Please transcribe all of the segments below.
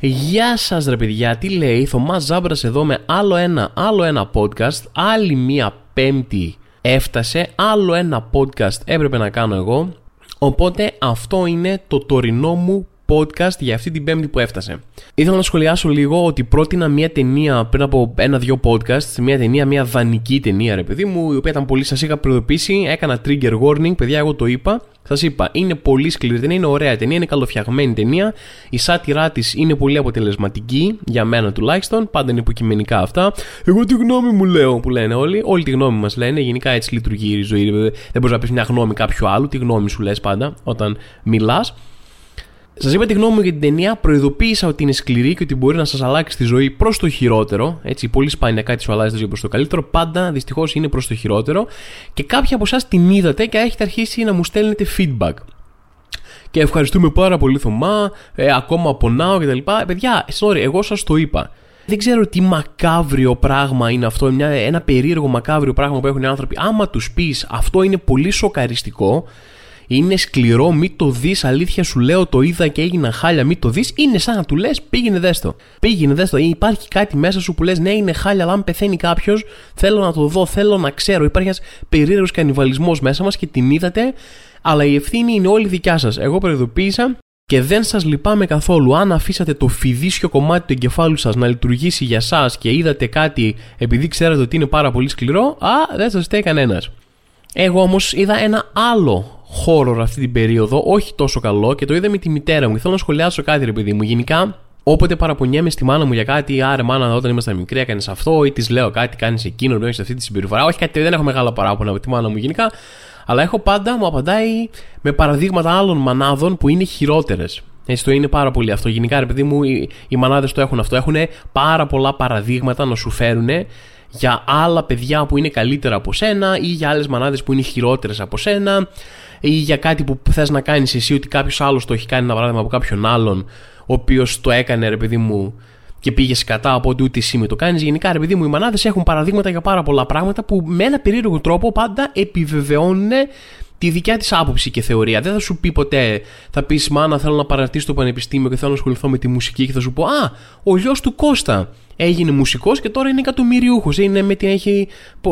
Γεια σας ρε παιδιά, τι λέει, Θωμάς Ζάμπρας εδώ με άλλο ένα, άλλο ένα podcast, άλλη μία πέμπτη έφτασε, άλλο ένα podcast έπρεπε να κάνω εγώ, οπότε αυτό είναι το τωρινό μου podcast για αυτή την πέμπτη που έφτασε. Ήθελα να σχολιάσω λίγο ότι πρότεινα μια ταινία πριν από ένα-δυο podcast, μια ταινία, μια δανεική ταινία, ρε παιδί μου, η οποία ήταν πολύ. Σας είχα προειδοποιήσει, έκανα trigger warning, παιδιά, εγώ το είπα. Σας είπα, είναι πολύ σκληρή ταινία, είναι ωραία ταινία, είναι καλοφτιαγμένη ταινία. Η σάτυρά της είναι πολύ αποτελεσματική, για μένα τουλάχιστον. Πάντα είναι υποκειμενικά αυτά. Εγώ τη γνώμη μου λέω που λένε όλοι. Όλη τη γνώμη μας λένε. Γενικά έτσι λειτουργεί η ζωή. Δεν μπορείς να πεις μια γνώμη κάποιου άλλου. Τη γνώμη σου λες πάντα όταν μιλάς. Σας είπα τη γνώμη μου για την ταινία, προειδοποίησα ότι είναι σκληρή και ότι μπορεί να σας αλλάξει τη ζωή προς το χειρότερο. Έτσι, πολύ σπάνια κάτι σου αλλάζει τη ζωή προς το καλύτερο. Πάντα δυστυχώς είναι προς το χειρότερο. Και κάποιοι από εσάς την είδατε και έχετε αρχίσει να μου στέλνετε feedback. Και ευχαριστούμε πάρα πολύ, Θωμά. Ε, ακόμα πονάω κτλ. Ε, παιδιά, sorry, εγώ σας το είπα. Δεν ξέρω τι μακάβριο πράγμα είναι αυτό, μια, ένα περίεργο μακάβριο πράγμα που έχουν οι άνθρωποι. Άμα τους πεις αυτό είναι πολύ σοκαριστικό, είναι σκληρό, μη το δεις. Αλήθεια σου λέω, το είδα και έγινα χάλια, μη το δεις. Είναι σαν να του λες, πήγαινε δέστο. Πήγαινε δέστο. Υπάρχει κάτι μέσα σου που λες, ναι, είναι χάλια, αλλά αν πεθαίνει κάποιος, θέλω να το δω, θέλω να ξέρω. Υπάρχει ένας περίεργος κανιβαλισμός μέσα μας και την είδατε, αλλά η ευθύνη είναι όλη δικιά σας. Εγώ προειδοποίησα και δεν σας λυπάμαι καθόλου. Αν αφήσατε το φιδίσιο κομμάτι του εγκεφάλου σας να λειτουργήσει για εσά και είδατε κάτι επειδή ξέρατε ότι είναι πάρα πολύ σκληρό, α, δεν σας φταίει κανένας. Εγώ όμως είδα ένα άλλο horror αυτή την περίοδο, όχι τόσο καλό και το είδα με τη μητέρα μου. Θέλω να σχολιάσω κάτι, ρε παιδί μου. Γενικά, όποτε παραπονιέμαι στη μάνα μου για κάτι, άρε μάνα, όταν ήμασταν μικροί, έκανες αυτό, ή της λέω κάτι, κάνεις εκείνο, έχεις αυτή τη συμπεριφορά. Όχι κάτι, δεν έχω μεγάλα παράπονα από τη μάνα μου γενικά, αλλά έχω πάντα, μου απαντάει με παραδείγματα άλλων μανάδων που είναι χειρότερες. Έτσι το είναι πάρα πολύ αυτό. Γενικά, ρε παιδί μου, οι, οι μανάδες το έχουν αυτό. Έχουν πάρα πολλά παραδείγματα να σου φέρουν για άλλα παιδιά που είναι καλύτερα από σένα ή για άλλες μανάδες που είναι χειρότερες από σένα ή για κάτι που θες να κάνεις εσύ ότι κάποιος άλλος το έχει κάνει ένα παράδειγμα από κάποιον άλλον ο οποίος το έκανε ρε παιδί μου και πήγε κατά από ότι ούτε εσύ με το κάνεις. Γενικά, ρε παιδί μου, οι μανάδες έχουν παραδείγματα για πάρα πολλά πράγματα που με ένα περίεργο τρόπο πάντα επιβεβαιώνουν τη δικιά της άποψη και θεωρία. Δεν θα σου πει ποτέ, θα πεις Μάνα, θέλω να παρατήσω το πανεπιστήμιο και θέλω να ασχοληθώ με τη μουσική και θα σου πω Α, ο γιος του Κώστα έγινε μουσικός και τώρα είναι εκατομμυριούχος. Είναι με την έχει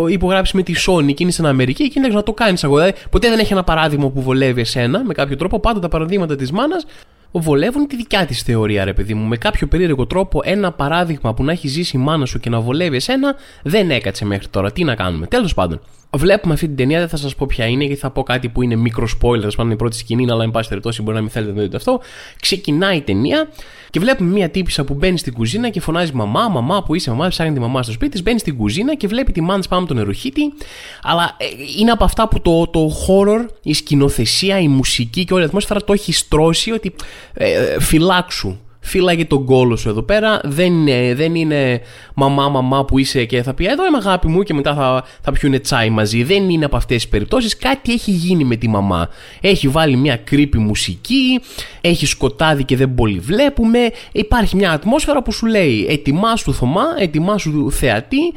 υπογράψει με τη Sony και είναι στην Αμερική και είναι να το κάνεις αγορά. Δηλαδή, ποτέ δεν έχει ένα παράδειγμα που βολεύει εσένα με κάποιο τρόπο. Πάντα τα παραδείγματα της μάνας βολεύουν τη δικιά της θεωρία, ρε παιδί μου. Με κάποιο περίεργο τρόπο, ένα παράδειγμα που να έχει ζήσει η μάνα σου και να βολεύει εσένα δεν έκατσε μέχρι τώρα. Τι να κάνουμε. Τέλος πάντων. Βλέπουμε αυτή την ταινία, δεν θα σας πω ποια είναι, γιατί θα πω κάτι που είναι μικρό spoiler, θα είναι η πρώτη σκηνή, αλλά εν πάση περιπτώσει μπορεί να μην θέλετε να δείτε αυτό. Ξεκινάει η ταινία και βλέπουμε μια τύπησα που μπαίνει στην κουζίνα και φωνάζει Μαμά, μαμά που είσαι, μαμά, ψάχνει τη μαμά στο σπίτι, μπαίνει στην κουζίνα και βλέπει τη μάνα πάνω από τον νεροχύτη. Αλλά ε, είναι από αυτά που το, το horror, η σκηνοθεσία, η μουσική και όλη η ατμόσφαιρα το έχει στρώσει ότι ε, ε φυλάξου φύλαγε τον κόλο σου εδώ πέρα. Δεν είναι, δεν είναι μαμά, μαμά που είσαι και θα πει Εδώ είμαι αγάπη μου και μετά θα, θα πιούνε τσάι μαζί. Δεν είναι από αυτές τις περιπτώσεις. Κάτι έχει γίνει με τη μαμά. Έχει βάλει μια κρύπη μουσική, έχει σκοτάδι και δεν πολύ βλέπουμε. Υπάρχει μια ατμόσφαιρα που σου λέει Ετοιμάσου Θωμά, ετοιμάσου θεατή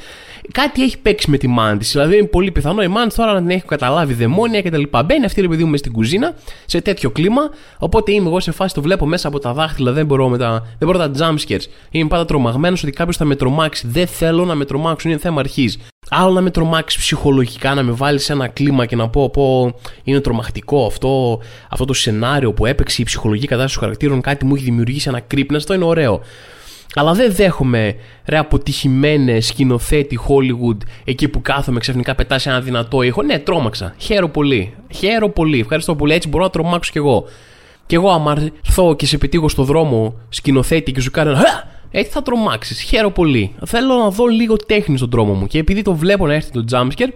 κάτι έχει παίξει με τη μάνα της. Δηλαδή είναι πολύ πιθανό η μάνα τώρα να την έχει καταλάβει δαιμόνια κτλ. Μπαίνει αυτή η παιδί μου στην κουζίνα σε τέτοιο κλίμα. Οπότε είμαι εγώ σε φάση το βλέπω μέσα από τα δάχτυλα, δεν μπορώ, με τα, δεν μπορώ τα jumpscares. Είμαι πάντα τρομαγμένος ότι κάποιος θα με τρομάξει. Δεν θέλω να με τρομάξουν, είναι θέμα αρχής. Άλλο να με τρομάξει ψυχολογικά, να με βάλει σε ένα κλίμα και να πω, πω είναι τρομακτικό αυτό, αυτό το σενάριο που έπαιξε η ψυχολογική κατάσταση του χαρακτήρων, κάτι μου έχει δημιουργήσει ένα κρύπνα. Αυτό είναι ωραίο. Αλλά δεν δέχομαι ρε αποτυχημένε σκηνοθέτη Hollywood εκεί που κάθομαι ξαφνικά πετάς ένα δυνατό ήχο. Ναι, τρόμαξα. Χαίρο πολύ. Χαίρο πολύ. Ευχαριστώ πολύ. Έτσι μπορώ να τρομάξω κι εγώ. Κι εγώ, άμα έρθω και σε πετύχω στο δρόμο σκηνοθέτη και σου κάνω. Έτσι θα τρομάξεις. Χαίρο πολύ. Θέλω να δω λίγο τέχνη στον δρόμο μου. Και επειδή το βλέπω να έρθει το jumpscare,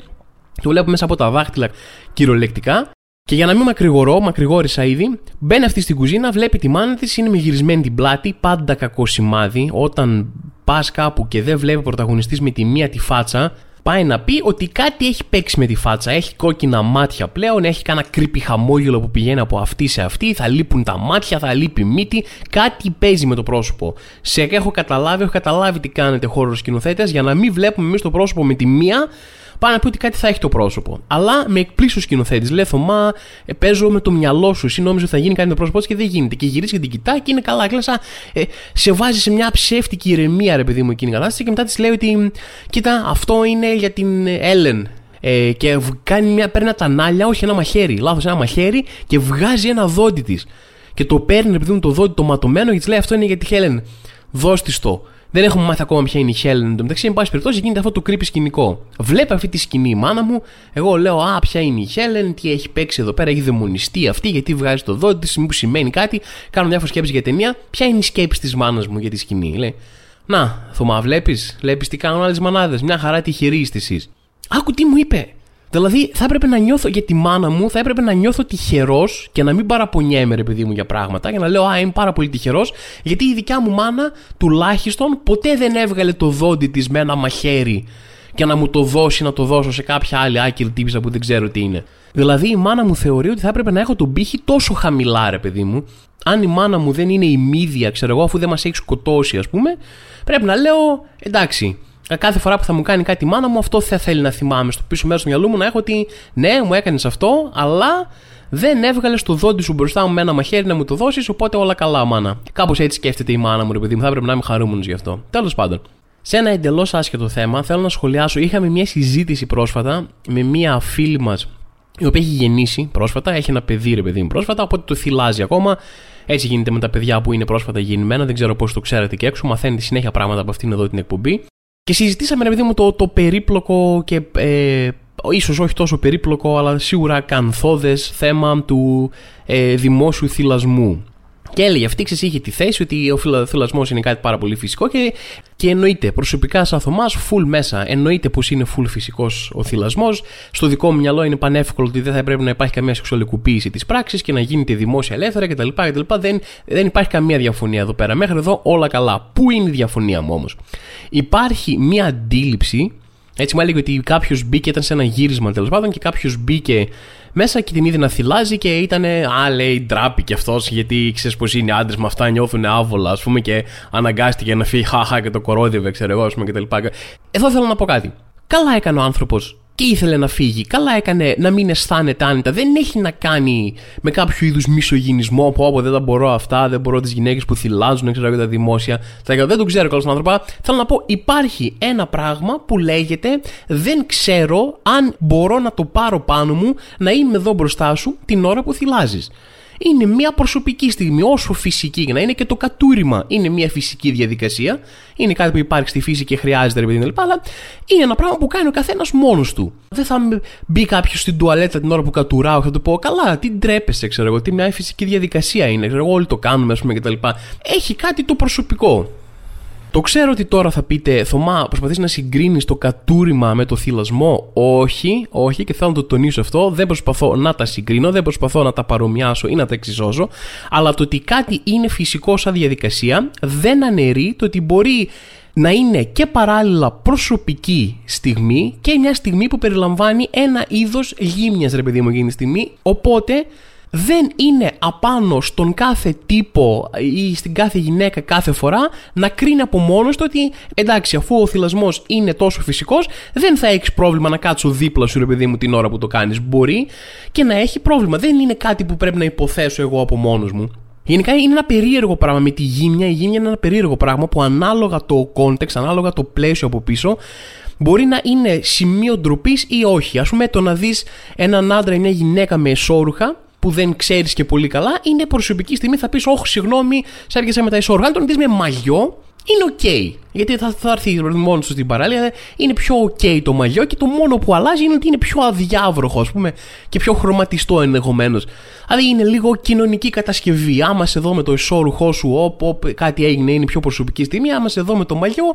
το βλέπω μέσα από τα δάχτυλα κυριολεκτικά. Και για να μην μακρηγορώ, μακρηγόρησα ήδη, μπαίνει αυτή στην κουζίνα, βλέπει τη μάνα της, είναι με γυρισμένη την πλάτη, πάντα κακό σημάδι. Όταν πας κάπου και δεν βλέπει ο πρωταγωνιστής με τη μία τη φάτσα, πάει να πει ότι κάτι έχει παίξει με τη φάτσα. Έχει κόκκινα μάτια πλέον, έχει κάνα κρύπη χαμόγελο που πηγαίνει από αυτή σε αυτή, θα λείπουν τα μάτια, θα λείπει η μύτη. Κάτι παίζει με το πρόσωπο. Σε έχω καταλάβει, έχω καταλάβει τι κάνετε χώρο σκηνοθέτες για να μην βλέπουμε εμείς το πρόσωπο με τη μία πάει να πει ότι κάτι θα έχει το πρόσωπο. Αλλά με εκπλήσει ο σκηνοθέτης. Λέει Θωμά, ε, παίζω με το μυαλό σου. Εσύ νόμιζες ότι θα γίνει κάτι με το πρόσωπό της και δεν γίνεται. Και γυρίζει και την κοιτάει και είναι καλά. Κλάσα, ε, σε βάζει σε μια ψεύτικη ηρεμία, ρε παιδί μου, εκείνη η κατάσταση. Και μετά της λέει ότι, κοίτα, αυτό είναι για την Έλεν. Ε, και κάνει μια, παίρνει ένα τανάλια, όχι ένα μαχαίρι. Λάθος, ένα μαχαίρι και βγάζει ένα δόντι της. Και το παίρνει, επειδή μου το δόντι το ματωμένο, και της λέει αυτό είναι για τη Χέλεν. Δώσ' το. Δεν έχουμε μάθει ακόμα ποια είναι η Χέλεν. Εν τω μεταξύ, εν πάση περιπτώσει, γίνεται αυτό το creepy σκηνικό. Βλέπει αυτή τη σκηνή η μάνα μου. Εγώ λέω, Α, ποια είναι η Χέλεν, τι έχει παίξει εδώ πέρα, έχει δαιμονιστεί αυτή, γιατί βγάζει το δόντι τη, μήπω σημαίνει κάτι. Κάνω διάφορε σκέψει για ταινία. Ποια είναι η σκέψη της μάνας μου για τη σκηνή. Λέει, Να, Θωμά, βλέπεις, βλέπεις τι κάνουν άλλες μανάδες. Μια χαρά τη χειρίστηση. Άκου τι μου είπε. Δηλαδή θα έπρεπε να νιώθω για τη μάνα μου, θα έπρεπε να νιώθω τυχερός και να μην παραπονιέμαι, ρε παιδί μου, για πράγματα. Για να λέω, Α, είμαι πάρα πολύ τυχερός, γιατί η δικιά μου μάνα τουλάχιστον ποτέ δεν έβγαλε το δόντι της με ένα μαχαίρι και να μου το δώσει να το δώσω σε κάποια άλλη άκυρη τύπησα που δεν ξέρω τι είναι. Δηλαδή η μάνα μου θεωρεί ότι θα έπρεπε να έχω τον πύχη τόσο χαμηλά, ρε παιδί μου. Αν η μάνα μου δεν είναι η μύδια, ξέρω εγώ, αφού δεν μας έχει σκοτώσει, ας πούμε, πρέπει να λέω εντάξει, ε, κάθε φορά που θα μου κάνει κάτι η μάνα μου, αυτό θα θέλει να θυμάμαι. Στο πίσω μέρος του μυαλού μου να έχω ότι ναι, μου έκανες αυτό, αλλά δεν έβγαλες το δόντι σου μπροστά μου με ένα μαχαίρι να μου το δώσεις, οπότε όλα καλά, μάνα. Κάπως έτσι σκέφτεται η μάνα μου, ρε παιδί μου, θα έπρεπε να είμαι χαρούμενος γι' αυτό. Τέλος πάντων. Σε ένα εντελώς άσχετο θέμα, θέλω να σχολιάσω. Είχαμε μια συζήτηση πρόσφατα με μια φίλη μας, η οποία έχει γεννήσει πρόσφατα, έχει ένα παιδί, ρε παιδί μου, πρόσφατα, οπότε το θυλάζει ακόμα. Έτσι γίνεται με τα παιδιά που είναι πρόσφατα γεννημένα. Δεν ξέρω πώς το ξέρετε και έξω. Μαθαίνετε συνέχεια πράγματα από αυτήν εδώ την εκπομπή. Και συζητήσαμε, ρε παιδί μου, το, το περίπλοκο και ε, ίσως όχι τόσο περίπλοκο, αλλά σίγουρα κανθώδες θέμα του ε, δημόσιου θυλασμού. Και έλεγε αυτή, ξέρεις, είχε τη θέση ότι ο θυλασμός είναι κάτι πάρα πολύ φυσικό και, και εννοείται προσωπικά, σαν Θωμάς, full μέσα. Εννοείται πως είναι full φυσικός ο θυλασμός. Στο δικό μου μυαλό είναι πανεύκολο ότι δεν θα πρέπει να υπάρχει καμία σεξουαλικοποίηση της πράξης και να γίνεται δημόσια ελεύθερα κτλ. κτλ. Δεν, δεν υπάρχει καμία διαφωνία εδώ πέρα. Μέχρι εδώ όλα καλά. Πού είναι η διαφωνία μου όμως; Υπάρχει μία αντίληψη έτσι μου έλεγε ότι κάποιος μπήκε, ήταν σε ένα γύρισμα τέλος πάντων και κάποιος μπήκε μέσα και την είδε να θυλάζει και ήταν. Α, λέει, ντράπη κι αυτός, γιατί ξέρεις πω είναι άντρες με αυτά, νιώθουν άβολα, ας πούμε, και αναγκάστηκε να φύγει, χαχά και το κορόδιβε, ξέρω εγώ, ας πούμε, κτλ. Εδώ θέλω να πω κάτι. Καλά έκανε ο άνθρωπος και ήθελε να φύγει; Καλά έκανε να μην αισθάνεται άνετα. Δεν έχει να κάνει με κάποιο είδους μισογυνισμό που όπου δεν τα μπορώ αυτά, δεν μπορώ τις γυναίκες που θυλάζουν, ξέρω εγώ τα δημόσια. Δεν το ξέρω καλό άνθρωπο. Θέλω να πω, υπάρχει ένα πράγμα που λέγεται Δεν ξέρω αν μπορώ να το πάρω πάνω μου να είμαι εδώ μπροστά σου την ώρα που θυλάζεις είναι μια προσωπική στιγμή, όσο φυσική για να είναι και το κατούριμα είναι μια φυσική διαδικασία. Είναι κάτι που υπάρχει στη φύση και χρειάζεται, ρε παιδί μου, αλλά είναι ένα πράγμα που κάνει ο καθένας μόνος του. Δεν θα μπει κάποιος στην τουαλέτα την ώρα που κατουράω και θα του πω, Καλά, τι ντρέπεσαι, ξέρω εγώ, τι μια φυσική διαδικασία είναι, ξέρω εγώ, όλοι το κάνουμε, ας πούμε, κτλ. Έχει κάτι το προσωπικό. Το ξέρω ότι τώρα θα πείτε, Θωμά, προσπαθείς να συγκρίνεις το κατούριμα με το θυλασμό; Όχι, όχι, και θέλω να το τονίσω αυτό. Δεν προσπαθώ να τα συγκρίνω, δεν προσπαθώ να τα παρομοιάσω ή να τα εξισώσω. Αλλά το ότι κάτι είναι φυσικό σαν διαδικασία δεν αναιρεί το ότι μπορεί να είναι και παράλληλα προσωπική στιγμή και μια στιγμή που περιλαμβάνει ένα είδος γύμνιας ρε παιδί μου εκείνη τη στιγμή. Οπότε δεν είναι απάνω στον κάθε τύπο ή στην κάθε γυναίκα κάθε φορά να κρίνει από μόνος του ότι εντάξει, αφού ο θυλασμός είναι τόσο φυσικός, δεν θα έχεις πρόβλημα να κάτσω δίπλα σου, ρε παιδί μου, την ώρα που το κάνεις. Μπορεί και να έχει πρόβλημα. Δεν είναι κάτι που πρέπει να υποθέσω εγώ από μόνος μου. Γενικά είναι ένα περίεργο πράγμα με τη γύμνια. Η γύμνια είναι ένα περίεργο πράγμα που ανάλογα το context, ανάλογα το πλαίσιο από πίσω, μπορεί να είναι σημείο ντροπής ή όχι. Α πούμε, το να δεις έναν άντρα ή μια γυναίκα με εσόρουχα που δεν ξέρεις και πολύ καλά, είναι προσωπική στιγμή. Θα πεις, Όχι, συγγνώμη, σε έρχεσαι με τα ισόργα. Αν τον δεις με μαγιό, είναι οκ. Γιατί θα, θα έρθει μόνο του στην παραλία, είναι πιο οκ το μαγιό και το μόνο που αλλάζει είναι ότι είναι πιο αδιάβροχο, ας πούμε, και πιο χρωματιστό ενδεχομένως. Δηλαδή είναι λίγο κοινωνική κατασκευή. Άμα σε δω με το εσώρουχό σου, όπου κάτι έγινε, είναι πιο προσωπική στιγμή. Άμα σε δω με το μαγιό,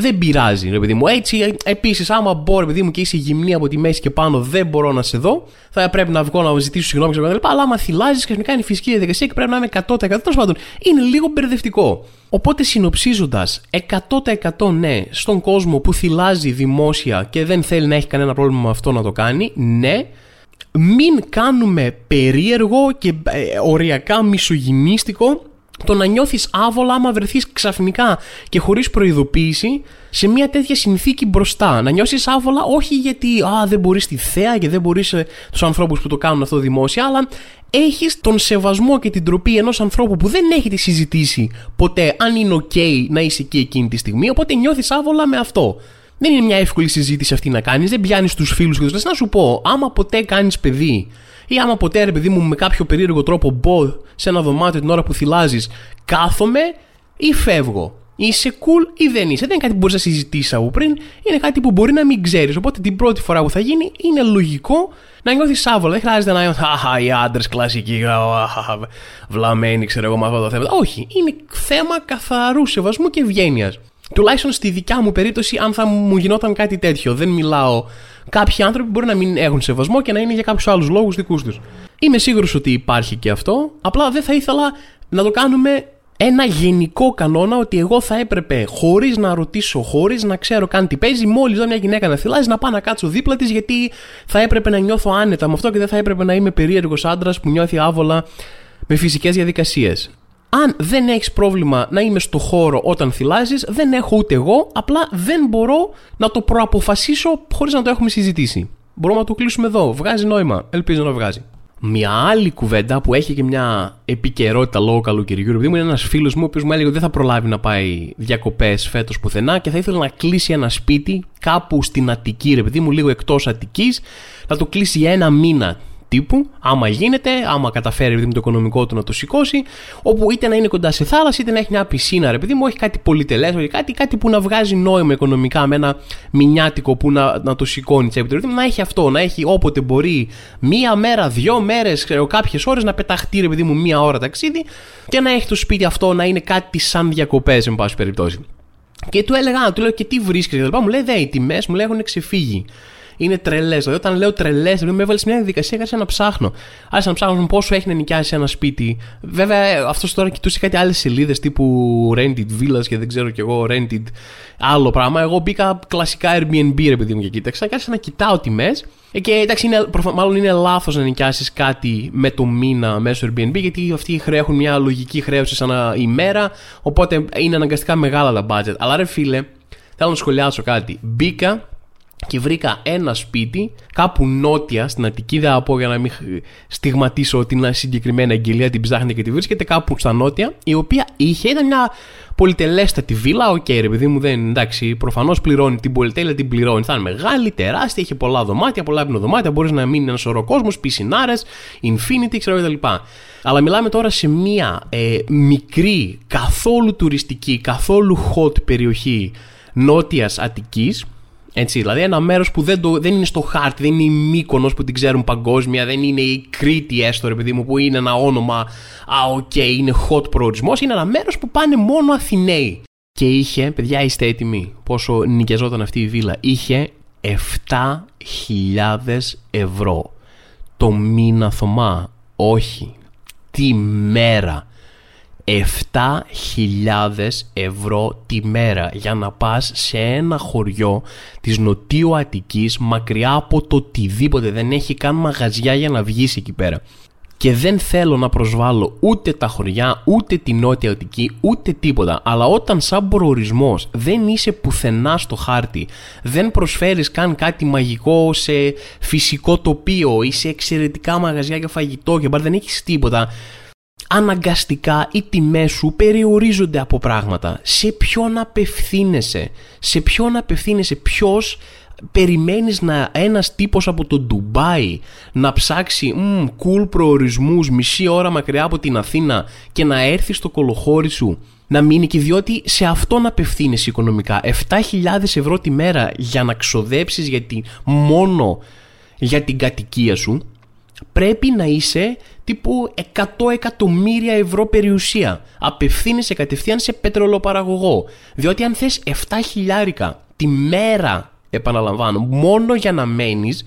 δεν πειράζει, ρε παιδί μου. Έτσι, επίσης, άμα μπορώ, ρε παιδί μου, και είσαι γυμνή από τη μέση και πάνω, δεν μπορώ να σε δω. Θα πρέπει να βγω να ζητήσω συγγνώμη κτλ. Αλλά άμα θυλάζεις, ξαφνικά είναι φυσική διαδικασία και πρέπει να είμαι 100%. Τέλος πάντων, είναι λίγο μπερδευτικό. Οπότε, συνοψίζοντας, 100% ναι, στον κόσμο που θυλάζει δημόσια και δεν θέλει να έχει κανένα πρόβλημα με αυτό να το κάνει, ναι. Μην κάνουμε περίεργο και ε, οριακά μισογυμίστικο το να νιώθεις άβολα άμα βρεθείς ξαφνικά και χωρίς προειδοποίηση σε μια τέτοια συνθήκη μπροστά. Να νιώσεις άβολα όχι γιατί α, δεν μπορείς τη θέα και δεν μπορείς ε, τους ανθρώπους που το κάνουν αυτό δημόσια, αλλά έχεις τον σεβασμό και την τροπή ενός ανθρώπου που δεν έχετε συζητήσει ποτέ αν είναι ok να είσαι εκεί εκείνη τη στιγμή, οπότε νιώθεις άβολα με αυτό. Δεν είναι μια εύκολη συζήτηση αυτή να κάνεις, δεν πιάνεις τους φίλους και τους λες να σου πω, άμα ποτέ κάνεις παιδί ή άμα ποτέ ρε παιδί μου με κάποιο περίεργο τρόπο μπω σε ένα δωμάτιο την ώρα που θυλάζεις, κάθομαι ή φεύγω; Είσαι cool ή δεν είσαι; Δεν είναι κάτι που μπορείς να συζητήσεις από πριν. Είναι κάτι που μπορεί να μην ξέρεις. Οπότε την πρώτη φορά που θα γίνει είναι λογικό να νιώθεις άβολα. Δεν χρειάζεται να νιώθει Αχα, οι άντρες κλασικοί. Βλαμμένοι, ξέρω εγώ με αυτό το θέμα. Όχι. Είναι θέμα καθαρού σεβασμού και ευγένειας. Τουλάχιστον στη δικιά μου περίπτωση, αν θα μου γινόταν κάτι τέτοιο. Δεν μιλάω Κάποιοι άνθρωποι μπορεί να μην έχουν σεβασμό και να είναι για κάποιους άλλους λόγους δικούς τους. Είμαι σίγουρος ότι υπάρχει και αυτό. Απλά δεν θα ήθελα να το κάνουμε ένα γενικό κανόνα ότι εγώ θα έπρεπε χωρίς να ρωτήσω, χωρίς να ξέρω καν τι παίζει, μόλις δω μια γυναίκα να θυλάζει, να πάω να κάτσω δίπλα της γιατί θα έπρεπε να νιώθω άνετα με αυτό και δεν θα έπρεπε να είμαι περίεργος άντρας που νιώθει άβολα με φυσικές διαδικασίες. Αν δεν έχεις πρόβλημα να είμαι στο χώρο όταν θυλάζεις, δεν έχω ούτε εγώ, απλά δεν μπορώ να το προαποφασίσω χωρίς να το έχουμε συζητήσει. Μπορούμε να το κλείσουμε εδώ. Βγάζει νόημα. Ελπίζω να βγάζει. Μια άλλη κουβέντα που έχει και μια επικαιρότητα λόγω καλοκαιριού, επειδή μου είναι ένας φίλος μου, ο οποίος μου έλεγε ότι δεν θα προλάβει να πάει διακοπές φέτος πουθενά και θα ήθελε να κλείσει ένα σπίτι κάπου στην Αττική, ρε παιδί μου, λίγο εκτός Αττικής, να το κλείσει για ένα μήνα τύπου, άμα γίνεται, άμα καταφέρει με το οικονομικό του να το σηκώσει, όπου είτε να είναι κοντά σε θάλασσα, είτε να έχει μια πισίνα, ρε παιδί μου, όχι κάτι πολυτελέ, όχι κάτι, κάτι που να βγάζει νόημα οικονομικά με ένα μηνιάτικο που να, να το σηκώνει τσέπη του, να έχει αυτό, να έχει όποτε μπορεί μία μέρα, δύο μέρες, κάποιες ώρες να πεταχτεί, ρε παιδί μου, μία ώρα ταξίδι και να έχει το σπίτι αυτό να είναι κάτι σαν διακοπές, εν πάση περιπτώσει. Και του έλεγα, του λέω και τι βρίσκεται, μου λέει, δε, οι τιμές μου λέγουν ξεφύγει είναι τρελές. Δηλαδή, όταν λέω τρελές, δηλαδή με έβαλες σε μια διαδικασία άρχισα να ψάχνω. Άρχισα να ψάχνω πόσο έχει να νοικιάσει ένα σπίτι. Βέβαια, αυτός τώρα κοιτούσε κάτι άλλες σελίδες τύπου Rented Villas και δεν ξέρω κι εγώ, Rented άλλο πράγμα. Εγώ μπήκα κλασικά Airbnb, ρε παιδί μου και κοίταξα και άρχισα να κοιτάω τιμές. Ε, και εντάξει, είναι, μάλλον είναι λάθος να νοικιάσεις κάτι με το μήνα μέσω Airbnb, γιατί αυτοί έχουν μια λογική χρέωση σαν ημέρα. Οπότε είναι αναγκαστικά μεγάλα τα budget. Αλλά ρε φίλε, θέλω να σχολιάσω κάτι. Μπήκα και βρήκα ένα σπίτι κάπου νότια στην Αττική. Δεν θα πω για να μην στιγματίσω ότι είναι συγκεκριμένη αγγελία την ψάχνει και τη βρίσκεται κάπου στα νότια. Η οποία είχε, ήταν μια πολυτελέστατη βίλα. Ok, okay, ρε παιδί μου, δεν εντάξει. Προφανώς πληρώνει την πολυτέλεια, την πληρώνει. Θα είναι μεγάλη, τεράστια, έχει πολλά δωμάτια, πολλά δωμάτια. Μπορείς να μείνει ένας σωρός κόσμος, πισινάρες, infinity, ξέρω κτλ. Αλλά μιλάμε τώρα σε μια ε, μικρή, καθόλου τουριστική, καθόλου hot περιοχή νότιας Αττικής έτσι, δηλαδή ένα μέρος που δεν, το, δεν είναι στο χάρτη, δεν είναι η Μύκονος που την ξέρουν παγκόσμια, δεν είναι η Κρήτη έστω, ρε παιδί μου, που είναι ένα όνομα. Α, ok, okay, είναι hot προορισμός. Είναι ένα μέρος που πάνε μόνο Αθηναίοι. Και είχε, παιδιά, είστε έτοιμοι πόσο νοικιαζόταν αυτή η βίλα. Είχε 7.000 ευρώ το μήνα Θωμά. Όχι. Τη μέρα. 7.000 ευρώ τη μέρα για να πας σε ένα χωριό της Νοτιού Αττικής μακριά από το οτιδήποτε δεν έχει καν μαγαζιά για να βγεις εκεί πέρα και δεν θέλω να προσβάλλω ούτε τα χωριά, ούτε τη Νότια Αττική, ούτε τίποτα. Αλλά όταν σαν προορισμός δεν είσαι πουθενά στο χάρτη, δεν προσφέρεις καν κάτι μαγικό σε φυσικό τοπίο ή σε εξαιρετικά μαγαζιά για φαγητό και μπαρ δεν έχεις τίποτα, αναγκαστικά οι τιμές σου περιορίζονται από πράγματα. Σε ποιον απευθύνεσαι, σε ποιον απευθύνεσαι, ποιος περιμένεις να ένας τύπος από το Ντουμπάι να ψάξει μ, cool προορισμούς μισή ώρα μακριά από την Αθήνα και να έρθει στο κολοχώρι σου να μείνει και διότι σε αυτόν απευθύνεσαι οικονομικά 7.000 ευρώ τη μέρα για να ξοδέψεις γιατί μόνο για την κατοικία σου πρέπει να είσαι τύπου 100 εκατομμύρια ευρώ περιουσία. Απευθύνεσαι κατευθείαν σε πετρελοπαραγωγό. Διότι αν θες 7 χιλιάρικα τη μέρα, επαναλαμβάνω, μόνο για να μένεις,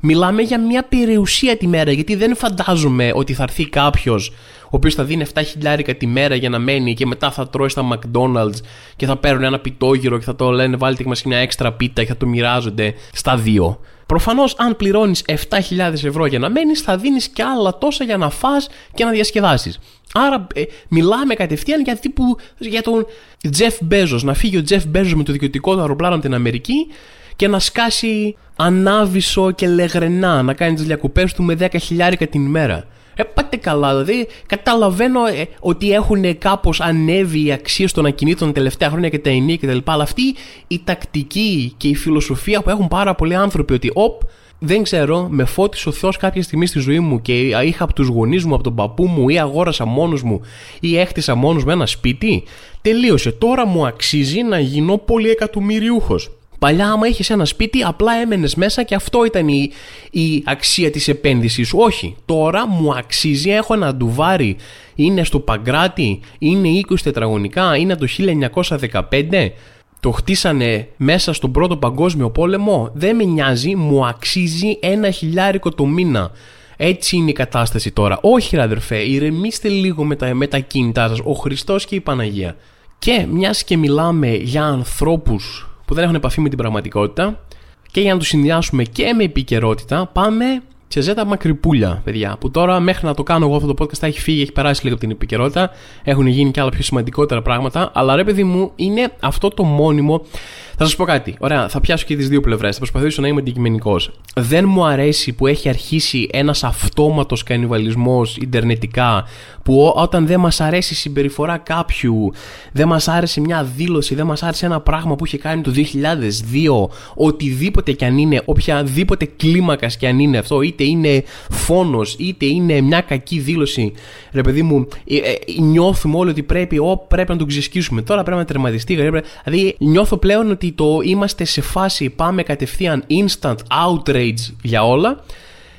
μιλάμε για μια περιουσία τη μέρα. Γιατί δεν φαντάζομαι ότι θα έρθει κάποιος ο οποίος θα δίνει 7 χιλιάρικα τη μέρα για να μένει και μετά θα τρώει στα McDonald's και θα παίρνουν ένα πιτόγυρο και θα το λένε βάλτε μας μια έξτρα πίτα και θα το μοιράζονται στα δύο. Προφανώς, αν πληρώνεις 7.000 ευρώ για να μένεις, θα δίνεις και άλλα τόσα για να φας και να διασκεδάσεις. Άρα, ε, μιλάμε κατευθείαν για, τύπου, για τον Jeff Bezos. Να φύγει ο Jeff Bezos με το δικαιωτικό του αεροπλάνο από την Αμερική και να σκάσει ανάβησο και λεγρενά, να κάνει τις διακοπές του με 10.000 την ημέρα. Ε, πάτε καλά, δηλαδή καταλαβαίνω ε, ότι έχουν κάπως ανέβει οι αξίες των ακινήτων τα τελευταία χρόνια και τα ενία κτλ. Αλλά αυτή η τακτική και η φιλοσοφία που έχουν πάρα πολλοί άνθρωποι ότι, οπ, δεν ξέρω, με φώτισε ο Θεός κάποια στιγμή στη ζωή μου και είχα από τους γονείς μου, από τον παππού μου ή αγόρασα μόνος μου ή έχτισα μόνος μου ένα σπίτι. Τελείωσε. Τώρα μου αξίζει να γίνω πολυεκατομμυριούχος. Παλιά, άμα είχες ένα σπίτι, απλά έμενες μέσα και αυτό ήταν η, η αξία της επένδυσης σου. Όχι. Τώρα μου αξίζει, έχω ένα ντουβάρι, είναι στο Παγκράτη, είναι 20 τετραγωνικά, είναι το 1915. Το χτίσανε μέσα στον πρώτο παγκόσμιο πόλεμο. Δεν με νοιάζει, μου αξίζει ένα χιλιάρικο το μήνα. Έτσι είναι η κατάσταση τώρα. Όχι, ρε αδερφέ, ηρεμήστε λίγο με τα, με τα κίνητά σας. Ο Χριστός και η Παναγία. Και μιας και μιλάμε για ανθρώπους που δεν έχουν επαφή με την πραγματικότητα και για να τους συνδυάσουμε και με επικαιρότητα, πάμε σε ζέτα μακρυπούλια, παιδιά. Που τώρα μέχρι να το κάνω εγώ αυτό το podcast θα έχει φύγει, έχει περάσει λίγο από την επικαιρότητα. Έχουν γίνει και άλλα πιο σημαντικότερα πράγματα. Αλλά ρε, παιδί μου, είναι αυτό το μόνιμο θα σας πω κάτι. Ωραία, θα πιάσω και τις δύο πλευρές. Θα προσπαθήσω να είμαι αντικειμενικός. Δεν μου αρέσει που έχει αρχίσει ένας αυτόματος κανιβαλισμός Ιντερνετικά που όταν δεν μας αρέσει η συμπεριφορά κάποιου, δεν μας άρεσε μια δήλωση, δεν μας άρεσε ένα πράγμα που είχε κάνει το 2002, οτιδήποτε κι αν είναι, οποιαδήποτε κλίμακας κι αν είναι αυτό, είτε είναι φόνος, είτε είναι μια κακή δήλωση. Ρε παιδί μου, ε, ε, νιώθουμε όλοι ότι πρέπει, ό, πρέπει να τον ξεσκίσουμε. Τώρα πρέπει να τερματιστεί. Δηλαδή, νιώθω πλέον ότι το είμαστε σε φάση πάμε κατευθείαν instant outrage για όλα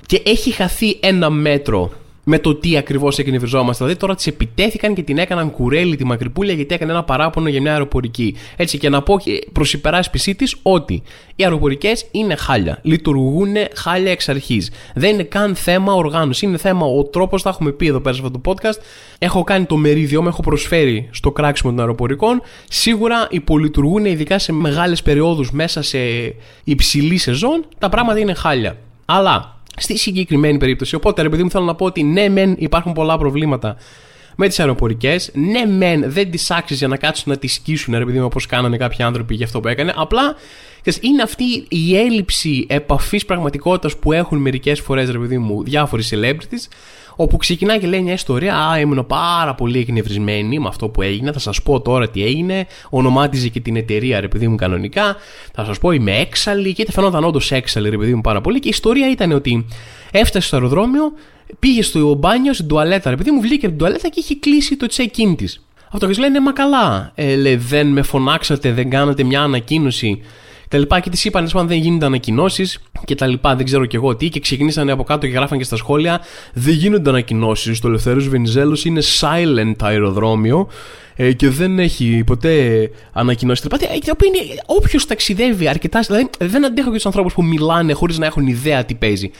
και έχει χαθεί ένα μέτρο με το τι ακριβώς εκνευριζόμαστε. Δηλαδή τώρα τη επιτέθηκαν και την έκαναν κουρέλι τη μακρυπούλια γιατί έκανε ένα παράπονο για μια αεροπορική. Έτσι και να πω προς υπεράσπιση της ότι οι αεροπορικές είναι χάλια. Λειτουργούν χάλια εξ αρχής. Δεν είναι καν θέμα οργάνωσης. Είναι θέμα ο τρόπος, τα έχουμε πει εδώ πέρα σε αυτό το podcast. Έχω κάνει το μερίδιο μου, έχω προσφέρει στο κράξιμο των αεροπορικών. Σίγουρα υπολειτουργούν ειδικά σε μεγάλες περιόδους μέσα σε υψηλή σεζόν. Τα πράγματα είναι χάλια. Αλλά στη συγκεκριμένη περίπτωση. Οπότε, ρε παιδί μου, θέλω να πω ότι ναι, μεν υπάρχουν πολλά προβλήματα με τις αεροπορικές. Ναι, μεν δεν τις άξιζε για να κάτσουν να τις σκίσουν, ρε παιδί μου, όπως κάνανε κάποιοι άνθρωποι για αυτό που έκανε. Απλά είναι αυτή η έλλειψη επαφής πραγματικότητας που έχουν μερικές φορές, ρε παιδί μου, διάφοροι celebrities όπου ξεκινάει και λέει μια ιστορία. Α, ήμουν πάρα πολύ εκνευρισμένη με αυτό που έγινε. Θα σας πω τώρα τι έγινε. Ονομάτιζε και την εταιρεία, ρε παιδί μου, κανονικά. Θα σας πω, είμαι έξαλλη. Και φαινόταν όντως έξαλλη, ρε παιδί μου, πάρα πολύ. Και η ιστορία ήταν ότι έφτασε στο αεροδρόμιο, πήγε στο μπάνιο, στην τουαλέτα, ρε παιδί μου, βγήκε από την τουαλέτα και είχε κλείσει το check-in της. Αυτό και λένε, μα καλά. Ε, λέει, δεν με φωνάξατε, δεν κάνατε μια ανακοίνωση τα λοιπά και τη είπαν αν δεν γίνονται ανακοινώσεις και τα λοιπά, δεν ξέρω και εγώ τι. Και ξεκινήσανε από κάτω και γράφαν και στα σχόλια. Δεν γίνονται ανακοινώσεις. Το Ελευθέρω Βενιζέλο είναι silent αεροδρόμιο ε, και δεν έχει ποτέ ανακοινώσει. Όποιος ταξιδεύει αρκετά. Δηλαδή, δεν αντέχω και τους ανθρώπους που μιλάνε χωρίς να έχουν ιδέα τι παίζει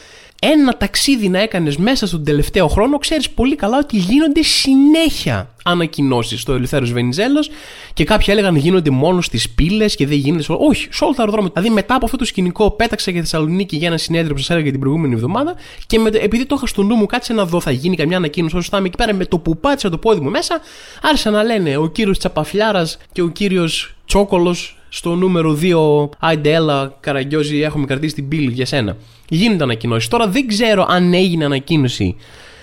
ένα ταξίδι να έκανες μέσα στον τελευταίο χρόνο, ξέρεις πολύ καλά ότι γίνονται συνέχεια ανακοινώσεις στο Ελευθέρω Βενιζέλος και κάποιοι έλεγαν γίνονται μόνο στις πύλες και δεν γίνονται. Όχι, σε όλο το αεροδρόμιο. Δηλαδή μετά από αυτό το σκηνικό πέταξα για Θεσσαλονίκη για ένα συνέδριο που σα έλεγα την προηγούμενη εβδομάδα και με, επειδή το είχα στο νου μου, κάτσε να δω, θα γίνει καμιά ανακοίνωση όσο θα είμαι εκεί πέρα με το που πάτησα το πόδι μου μέσα, άρχισαν να λένε ο κύριος Τσαπαφλιάρας και ο κύριος Τσόκολος στο νούμερο 2, Άιντε έλα, Καραγκιόζη, έχουμε κρατήσει την πύλη για σένα. Γίνονται ανακοινώσεις. Τώρα δεν ξέρω αν έγινε ανακοίνωση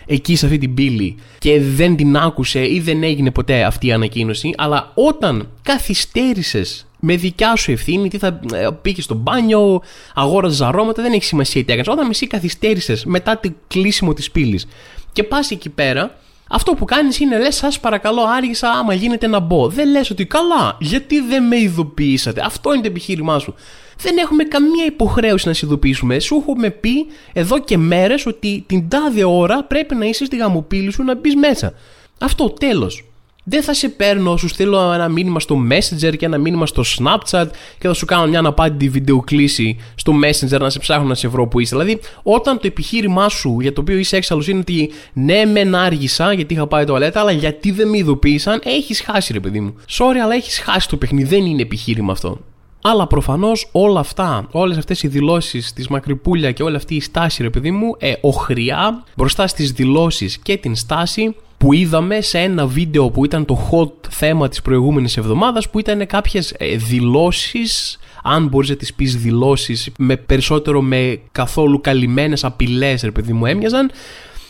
εκεί σε αυτή την πύλη και δεν την άκουσε ή δεν έγινε ποτέ αυτή η ανακοίνωση, αλλά όταν καθυστέρησες με δικιά σου ευθύνη, τι θα ε, πήγες στο μπάνιο, αγόραζες ζαρώματα, δεν έχει σημασία τι έκανες. Όταν εσύ καθυστέρησες μετά το κλείσιμο της πύλης και πας εκεί πέρα, Αυτό που κάνεις είναι λες, σας παρακαλώ, άργησα, άμα γίνεται να μπω. Δεν λες ότι καλά, γιατί δεν με ειδοποιήσατε; Αυτό είναι το επιχείρημά σου. Δεν έχουμε καμία υποχρέωση να σε ειδοποιήσουμε. Σου έχουμε πει εδώ και μέρες ότι την τάδε ώρα πρέπει να είσαι στη γαμοπύλη σου να μπεις μέσα. Αυτό τέλος. Δεν θα σε παίρνω, σου στείλω ένα μήνυμα στο Messenger και ένα μήνυμα στο Snapchat και θα σου κάνω μια αναπάντητη βιντεοκλήση στο Messenger να σε ψάχνω να σε βρω που είσαι. Δηλαδή, όταν το επιχείρημά σου για το οποίο είσαι έξαλλος είναι ότι ναι, μεν άργησα γιατί είχα πάει τουαλέτα, αλλά γιατί δεν με ειδοποίησαν, έχεις χάσει ρε παιδί μου. Sorry, αλλά έχεις χάσει το παιχνίδι, δεν είναι επιχείρημα αυτό. Αλλά προφανώς όλα αυτά, όλες αυτές οι δηλώσεις της Μακρυπούλια και όλη αυτή η στάση, ρε παιδί μου, ε, οχριά μπροστά στις δηλώσεις και την στάση που είδαμε σε ένα βίντεο που ήταν το hot θέμα της προηγούμενης εβδομάδας που ήταν κάποιες ε, δηλώσεις αν μπορείς να τις πεις δηλώσεις με περισσότερο με καθόλου καλυμμένες απειλές ρε παιδί μου έμοιαζαν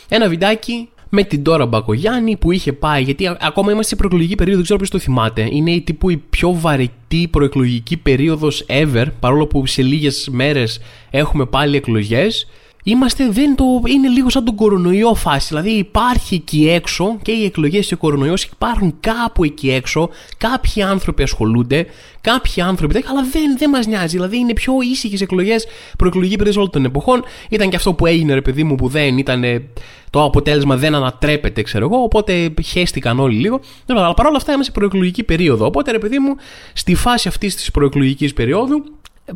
ένα βιντεάκι με την Τώρα Μπακογιάννη που είχε πάει, γιατί ακόμα είμαστε σε προεκλογική περίοδο, δεν ξέρω ποιος το θυμάται. Είναι η τύπου η πιο βαρετή προεκλογική περίοδος ever, παρόλο που σε λίγες μέρες έχουμε πάλι εκλογές. Είμαστε, δεν το, είναι λίγο σαν τον κορονοϊό φάση. Δηλαδή υπάρχει εκεί έξω και οι εκλογές και ο κορονοϊός υπάρχουν κάπου εκεί έξω. Κάποιοι άνθρωποι ασχολούνται, κάποιοι άνθρωποι αλλά δεν, δεν μας νοιάζει. Δηλαδή είναι πιο ήσυχες εκλογές προεκλογική περίοδος όλων των εποχών. Ήταν και αυτό που έγινε, ρε παιδί μου, που δεν ήταν. Το αποτέλεσμα δεν ανατρέπεται, ξέρω εγώ. Οπότε χέστηκαν όλοι λίγο. Αλλά παρόλα αυτά είμαστε σε προεκλογική περίοδο. Οπότε, ρε παιδί μου, στη φάση αυτής της προεκλογικής περίοδου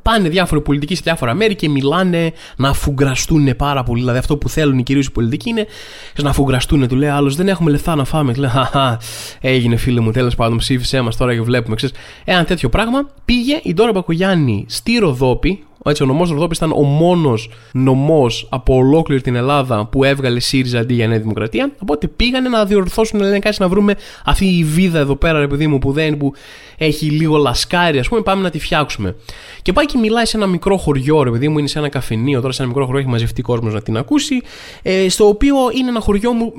πάνε διάφοροι πολιτικοί σε διάφορα μέρη και μιλάνε να αφουγκραστούν πάρα πολύ. Δηλαδή, αυτό που θέλουν οι κυρίως οι πολιτικοί είναι να αφουγκραστούν. Του λέει άλλος: Δεν έχουμε λεφτά να φάμε. Του λέει: Χαχά, έγινε φίλε μου, τέλος πάντων, ψήφισέ μας τώρα και βλέπουμε. Ξέρεις, ένα τέτοιο πράγμα πήγε η Ντόρα Μπακογιάννη στη Ροδόπη, έτσι, ο νομός Ροδόπης ήταν ο μόνος νομός από ολόκληρη την Ελλάδα που έβγαλε ΣΥΡΙΖΑ αντί για Νέα Δημοκρατία. Οπότε πήγανε να διορθώσουν, λένε κάτι να βρούμε αυτή η βίδα εδώ πέρα, ρε παιδί μου, που δεν, που έχει λίγο λασκάρι, ας πούμε, πάμε να τη φτιάξουμε. Και πάει και μιλάει σε ένα μικρό χωριό, ρε παιδί μου, είναι σε ένα καφενείο, τώρα σε ένα μικρό χωριό έχει μαζευτεί κόσμος να την ακούσει, ε, στο οποίο είναι ένα χωριό μου,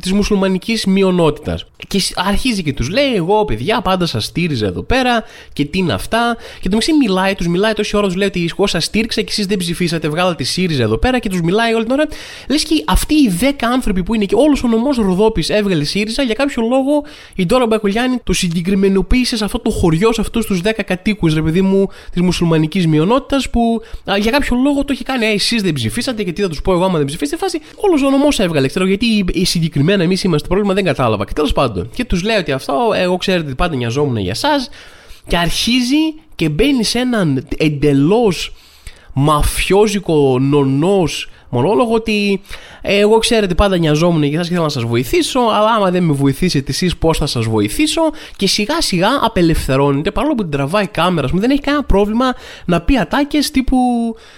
της μουσουλμανικής μειονότητας. Και αρχίζει και τους λέει, Εγώ, παιδιά, πάντα σας στήριζα εδώ πέρα και τι είναι αυτά. Και το μισή μιλάει, τους μιλάει τόση ώρα, τους λέει ότι εγώ σας στήριξα και εσείς δεν ψηφίσατε, βγάλατε τη ΣΥΡΙΖΑ εδώ πέρα και τους μιλάει όλη την ώρα. Λες και αυτοί οι 10 άνθρωποι που είναι και όλος ο νομός Ροδόπης έβγαλε ΣΥΡΙΖΑ, για κάποιο λόγο η Ντόρα Μπακολιάνη το συγκεκριμενοποίησε σε αυτό το χωριό, σε αυτούς τους 10 κατοίκους, ρε παιδί μου, της μουσουλμανικής μειονότητας που α, για κάποιο λόγο το έχει κάνει. Ε, εσείς δεν ψηφίσατε και τι θα τους πω εγώ άμα δεν ψηφίσετε. Φάση όλος ο νομός έβγαλε. Ξέρω γιατί συγκεκριμένα εμείς είμαστε το πρόβλημα δεν κατάλαβα. Και τέλος πάντων. Και τους λέει ότι αυτό, εγώ ξέρετε πάντα νοιαζόμουν για εσάς. Και αρχίζει και μπαίνει σε έναν εντελώς μαφιόζικο νονός μονόλογο ότι ε, εγώ ξέρετε πάντα νοιαζόμουν για εσάς και θέλω να σας βοηθήσω αλλά άμα δεν με βοηθήσετε εσείς πώς θα σας βοηθήσω; Και σιγά σιγά απελευθερώνεται παρόλο που την τραβάει κάμερα μου δεν έχει κανένα πρόβλημα να πει ατάκες τύπου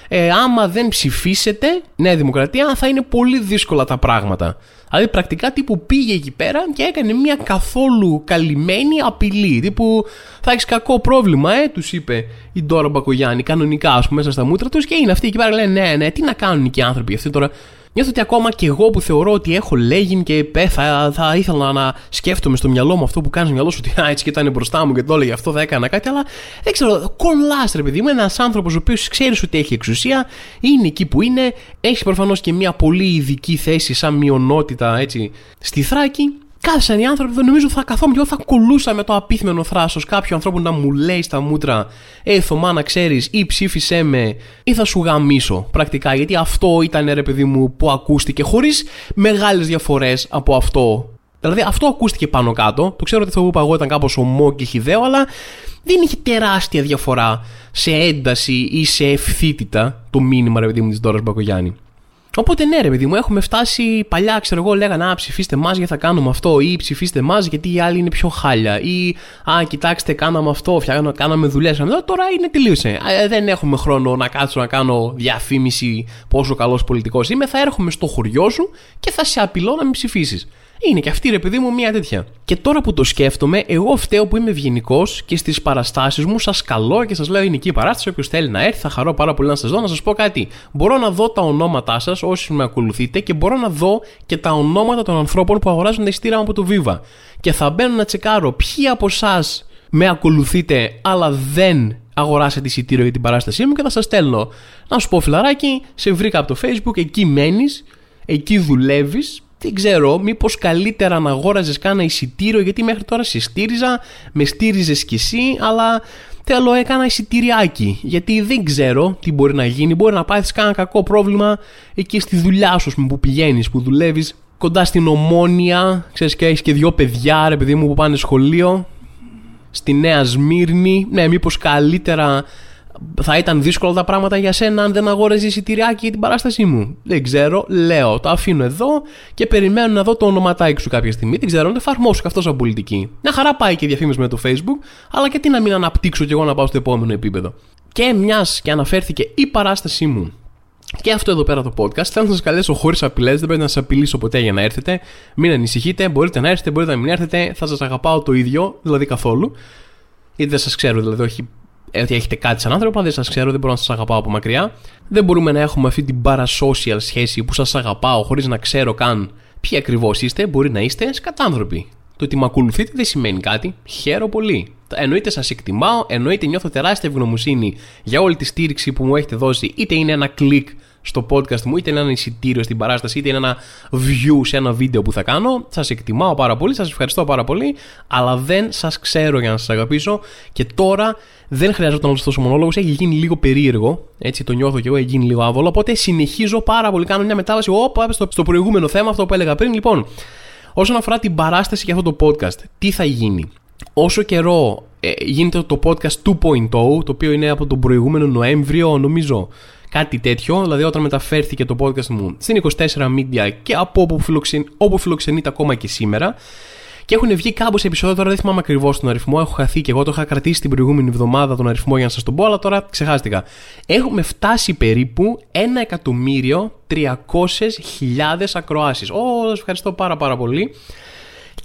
ε, άμα δεν ψηφίσετε Νέα Δημοκρατία θα είναι πολύ δύσκολα τα πράγματα Δηλαδή πρακτικά τύπου πήγε εκεί πέρα και έκανε μια καθόλου καλυμμένη απειλή. Τύπου θα έχεις κακό πρόβλημα, ε, τους είπε η Ντόρα Μπακογιάννη, κανονικά ας πούμε μέσα στα μούτρα τους και είναι αυτοί εκεί πέρα λένε ναι, ναι, τι να κάνουν και οι άνθρωποι αυτοί τώρα. Νιώθω ότι ακόμα και εγώ που θεωρώ ότι έχω λέγει και πέ, θα, θα ήθελα να σκέφτομαι στο μυαλό μου αυτό που κάνει στο μυαλό σου ότι α, έτσι και ήταν μπροστά μου και το έλεγε αυτό θα έκανα κάτι, αλλά δεν ξέρω, κολλάς ρε παιδί μου. Ένας άνθρωπος ο οποίος ξέρεις ότι έχει εξουσία, είναι εκεί που είναι, έχει προφανώς και μια πολύ ειδική θέση σαν μειονότητα έτσι στη Θράκη Κάθισαν οι άνθρωποι, δεν νομίζω θα καθόμουν και εγώ θα κολούσα με το απίθμενο θράσος κάποιου ανθρώπου να μου λέει στα μούτρα Ε, Θωμά, να ξέρεις, ή ψήφισέ με, ή θα σου γαμίσω. Πρακτικά, γιατί αυτό ήταν ρε παιδί μου που ακούστηκε χωρίς μεγάλες διαφορές από αυτό. Δηλαδή, αυτό ακούστηκε πάνω κάτω. Το ξέρω ότι αυτό που είπα εγώ ήταν κάπως ομό και χιδαίο, αλλά δεν είχε τεράστια διαφορά σε ένταση ή σε ευθύτητα το μήνυμα, ρε παιδί μου, της Δώρα Μπακογιάννη. Οπότε ναι, ρε παιδί μου, έχουμε φτάσει παλιά, ξέρω εγώ, λέγανε Α, ψηφίστε μας γιατί θα κάνουμε αυτό, ή ψηφίστε μας γιατί οι άλλοι είναι πιο χάλια, ή Α, κοιτάξτε, κάναμε αυτό, φτιάχναμε, κάναμε δουλειές. Τώρα είναι τελείωσε. Ε, δεν έχουμε χρόνο να κάτσω να κάνω διαφήμιση πόσο καλός πολιτικός είμαι. Θα έρχομαι στο χωριό σου και θα σε απειλώ να μην ψηφίσεις. Είναι και αυτή ρε παιδί μου μια τέτοια. Και τώρα που το σκέφτομαι, εγώ φταίω που είμαι ευγενικός και στις παραστάσεις μου σας καλώ και σας λέω είναι εκεί η παράσταση. Όποιος θέλει να έρθει, θα χαρώ πάρα πολύ να σας δω. Να σας πω κάτι. Μπορώ να δω τα ονόματά σας όσοι με ακολουθείτε και μπορώ να δω και τα ονόματα των ανθρώπων που αγοράζουν τα ειστήρα από το Viva. Και θα μπαίνω να τσεκάρω ποιοι από εσάς με ακολουθείτε, αλλά δεν αγοράσετε εισιτήριο για την παράστασή μου και θα σας στέλνω. Να σου πω φιλαράκι, σε βρήκα από το Facebook, εκεί μένεις, εκεί δουλεύεις δεν ξέρω, μήπως καλύτερα να αγόραζες κάνα εισιτήριο, γιατί μέχρι τώρα σε στήριζα, με στήριζες κι εσύ, αλλά θέλω έκανα εισιτηριάκι. Γιατί δεν ξέρω τι μπορεί να γίνει. Μπορεί να πάθεις κάνα κακό πρόβλημα εκεί στη δουλειά σου, που πηγαίνεις, που δουλεύεις κοντά στην ομόνια, ξέρεις και έχεις και δυο παιδιά, ρε παιδί μου, που πάνε σχολείο. Στη Νέα Σμύρνη. Ναι, μήπως καλύτερα θα ήταν δύσκολα τα πράγματα για σένα αν δεν αγόραζες εισιτηριάκι για την παράστασή μου. Δεν ξέρω, λέω, το αφήνω εδώ και περιμένω να δω το ονοματάκι σου κάποια στιγμή. Δεν ξέρω, να το εφαρμόσω και αυτό σαν πολιτική. Μια χαρά πάει και διαφήμιση με το Facebook, αλλά και τι να μην αναπτύξω κι εγώ να πάω στο επόμενο επίπεδο. Και μιας και αναφέρθηκε η παράστασή μου και αυτό εδώ πέρα το podcast. Θέλω να σας καλέσω χωρίς απειλές. Δεν πρέπει να σας απειλήσω ποτέ για να έρθετε. Μην ανησυχείτε. Μπορείτε να έρθετε, μπορείτε να μην έρθετε. Θα σας αγαπάω το ίδιο, δηλαδή καθόλου. Γιατί δεν σας ξέρω, δηλαδή, όχι ότι έχετε κάτι σαν άνθρωπο, δεν σας ξέρω, δεν μπορώ να σας αγαπάω από μακριά. Δεν μπορούμε να έχουμε αυτή την parasocial σχέση που σας αγαπάω χωρίς να ξέρω καν ποιοι ακριβώς είστε. Μπορεί να είστε σκατάνθρωποι. Το ότι με ακολουθείτε δεν σημαίνει κάτι. Χαίρομαι πολύ. Εννοείται σας εκτιμάω, εννοείται νιώθω τεράστια ευγνωμοσύνη για όλη τη στήριξη που μου έχετε δώσει, είτε είναι ένα κλικ στο podcast μου, είτε είναι ένα εισιτήριο στην παράσταση, είτε είναι ένα view σε ένα βίντεο που θα κάνω. Σας εκτιμάω πάρα πολύ, σας ευχαριστώ πάρα πολύ, αλλά δεν σας ξέρω για να σας αγαπήσω και τώρα δεν χρειαζόταν όλο αυτό ο μονόλογος, έχει γίνει λίγο περίεργο. Έτσι το νιώθω και εγώ, έχει γίνει λίγο άβολο. Οπότε συνεχίζω πάρα πολύ, κάνω μια μετάβαση. Όπα, στο, στο προηγούμενο θέμα, αυτό που έλεγα πριν. Λοιπόν, όσον αφορά την παράσταση για αυτό το podcast, τι θα γίνει; Όσο καιρό ε, γίνεται το podcast 2.0, το οποίο είναι από τον προηγούμενο Νοέμβριο, νομίζω, κάτι τέτοιο, δηλαδή όταν μεταφέρθηκε το podcast μου στην 24 Media και από όπου, φιλοξεν, όπου φιλοξενείται ακόμα και σήμερα. Και έχουν βγει σε επεισόδια, τώρα δεν θυμάμαι ακριβώς τον αριθμό, έχω χαθεί και εγώ το είχα κρατήσει την προηγούμενη εβδομάδα τον αριθμό για να σας τον πω, αλλά τώρα ξεχάστηκα. Έχουμε φτάσει περίπου 1.300.000 ακροάσεις. Ω, σας ευχαριστώ πάρα πάρα πολύ.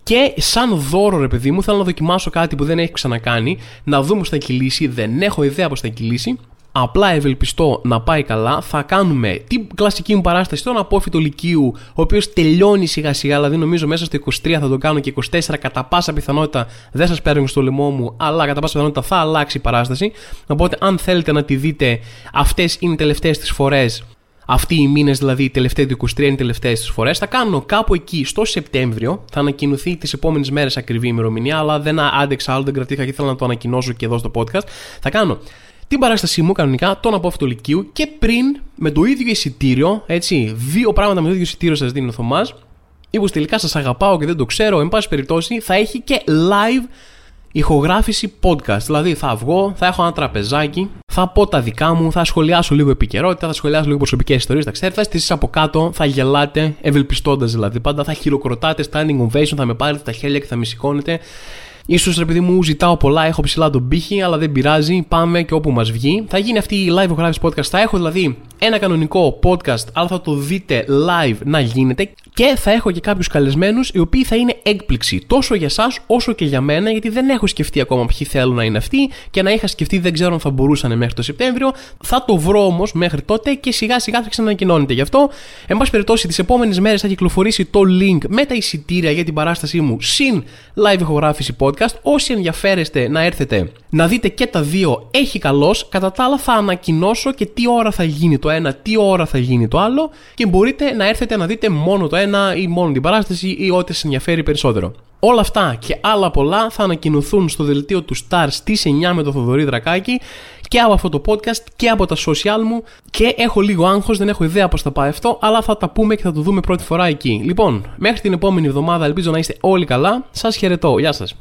Και σαν δώρο, ρε παιδί μου, θέλω να δοκιμάσω κάτι που δεν έχει ξανακάνει, να δούμε πώς θα κυλήσει. Δεν έχω ιδέα πώς θα κυλήσει. Απλά ευελπιστώ να πάει καλά. Θα κάνουμε την κλασική μου παράσταση στον απόφυτο Λυκείου, ο οποίος τελειώνει σιγά σιγά, δηλαδή νομίζω μέσα στο 23 θα το κάνω και 24 κατά πάσα πιθανότητα δεν σας παίρνω στο λαιμό μου, αλλά κατά πάσα πιθανότητα θα αλλάξει η παράσταση. Οπότε, αν θέλετε να τη δείτε, αυτές είναι οι τελευταίες τις φορές αυτοί οι μήνες, δηλαδή οι τελευταίοι του 23 είναι οι τελευταίες τις φορές. Θα κάνω κάπου εκεί στο Σεπτέμβριο. Θα ανακοινωθεί τις επόμενες μέρες ακριβή ημερομηνία, αλλά δεν άντεξα άλλο, δεν κρατήθηκα και ήθελα να το ανακοινώσω και εδώ στο podcast. Θα κάνω την παράστασή μου κανονικά, τον απόφυτο Λυκείου και πριν με το ίδιο εισιτήριο, έτσι, δύο πράγματα με το ίδιο εισιτήριο σας δίνει ο Θωμάς. Μήπω τελικά σας αγαπάω και δεν το ξέρω, εν πάση περιπτώσει, θα έχει και live ηχογράφηση podcast. Δηλαδή θα βγω, θα έχω ένα τραπεζάκι, θα πω τα δικά μου, θα σχολιάσω λίγο επικαιρότητα, θα σχολιάσω λίγο προσωπικές ιστορίες. Τα ξέρετε, θα είστε εσείς από κάτω, θα γελάτε, ευελπιστώντας δηλαδή πάντα, θα χειροκροτάτε standing ovation, θα με πάρετε τα χέρια και θα με σηκώνετε. Σω επειδή μου ζητάω πολλά, έχω ψηλά τον πύχη, αλλά δεν πειράζει. Πάμε και όπου μας βγει. Θα γίνει αυτή η live ηχογράφηση podcast. Θα έχω δηλαδή ένα κανονικό podcast, αλλά θα το δείτε live να γίνεται και θα έχω και κάποιους καλεσμένους οι οποίοι θα είναι έκπληξη τόσο για εσάς όσο και για μένα, γιατί δεν έχω σκεφτεί ακόμα ποιοι θέλουν να είναι αυτοί και να είχα σκεφτεί δεν ξέρω αν θα μπορούσαν μέχρι το Σεπτέμβριο. Θα το βρω όμως μέχρι τότε και σιγά σιγά θα ξανακοινώνεται γι' αυτό. Εν πάση περιπτώσει, τις επόμενες μέρες θα κυκλοφορήσει το link με τα εισιτήρια για την παράστασή μου συν live ηχογράφηση podcast. Όσοι ενδιαφέρεστε να έρθετε να δείτε και τα δύο, έχει καλώ. Κατά τα άλλα, θα ανακοινώσω και τι ώρα θα γίνει το ένα, τι ώρα θα γίνει το άλλο και μπορείτε να έρθετε να δείτε μόνο το ένα ή μόνο την παράσταση ή ό,τι σας ενδιαφέρει περισσότερο. Όλα αυτά και άλλα πολλά θα ανακοινωθούν στο δελτίο του Star στις 9 με το Θοδωρή Δρακάκη και από αυτό το podcast και από τα social μου και έχω λίγο άγχος, δεν έχω ιδέα πώς θα πάει αυτό αλλά θα τα πούμε και θα το δούμε πρώτη φορά εκεί. Λοιπόν, μέχρι την επόμενη εβδομάδα ελπίζω να είστε όλοι καλά. Σας χαιρετώ. Γεια σας.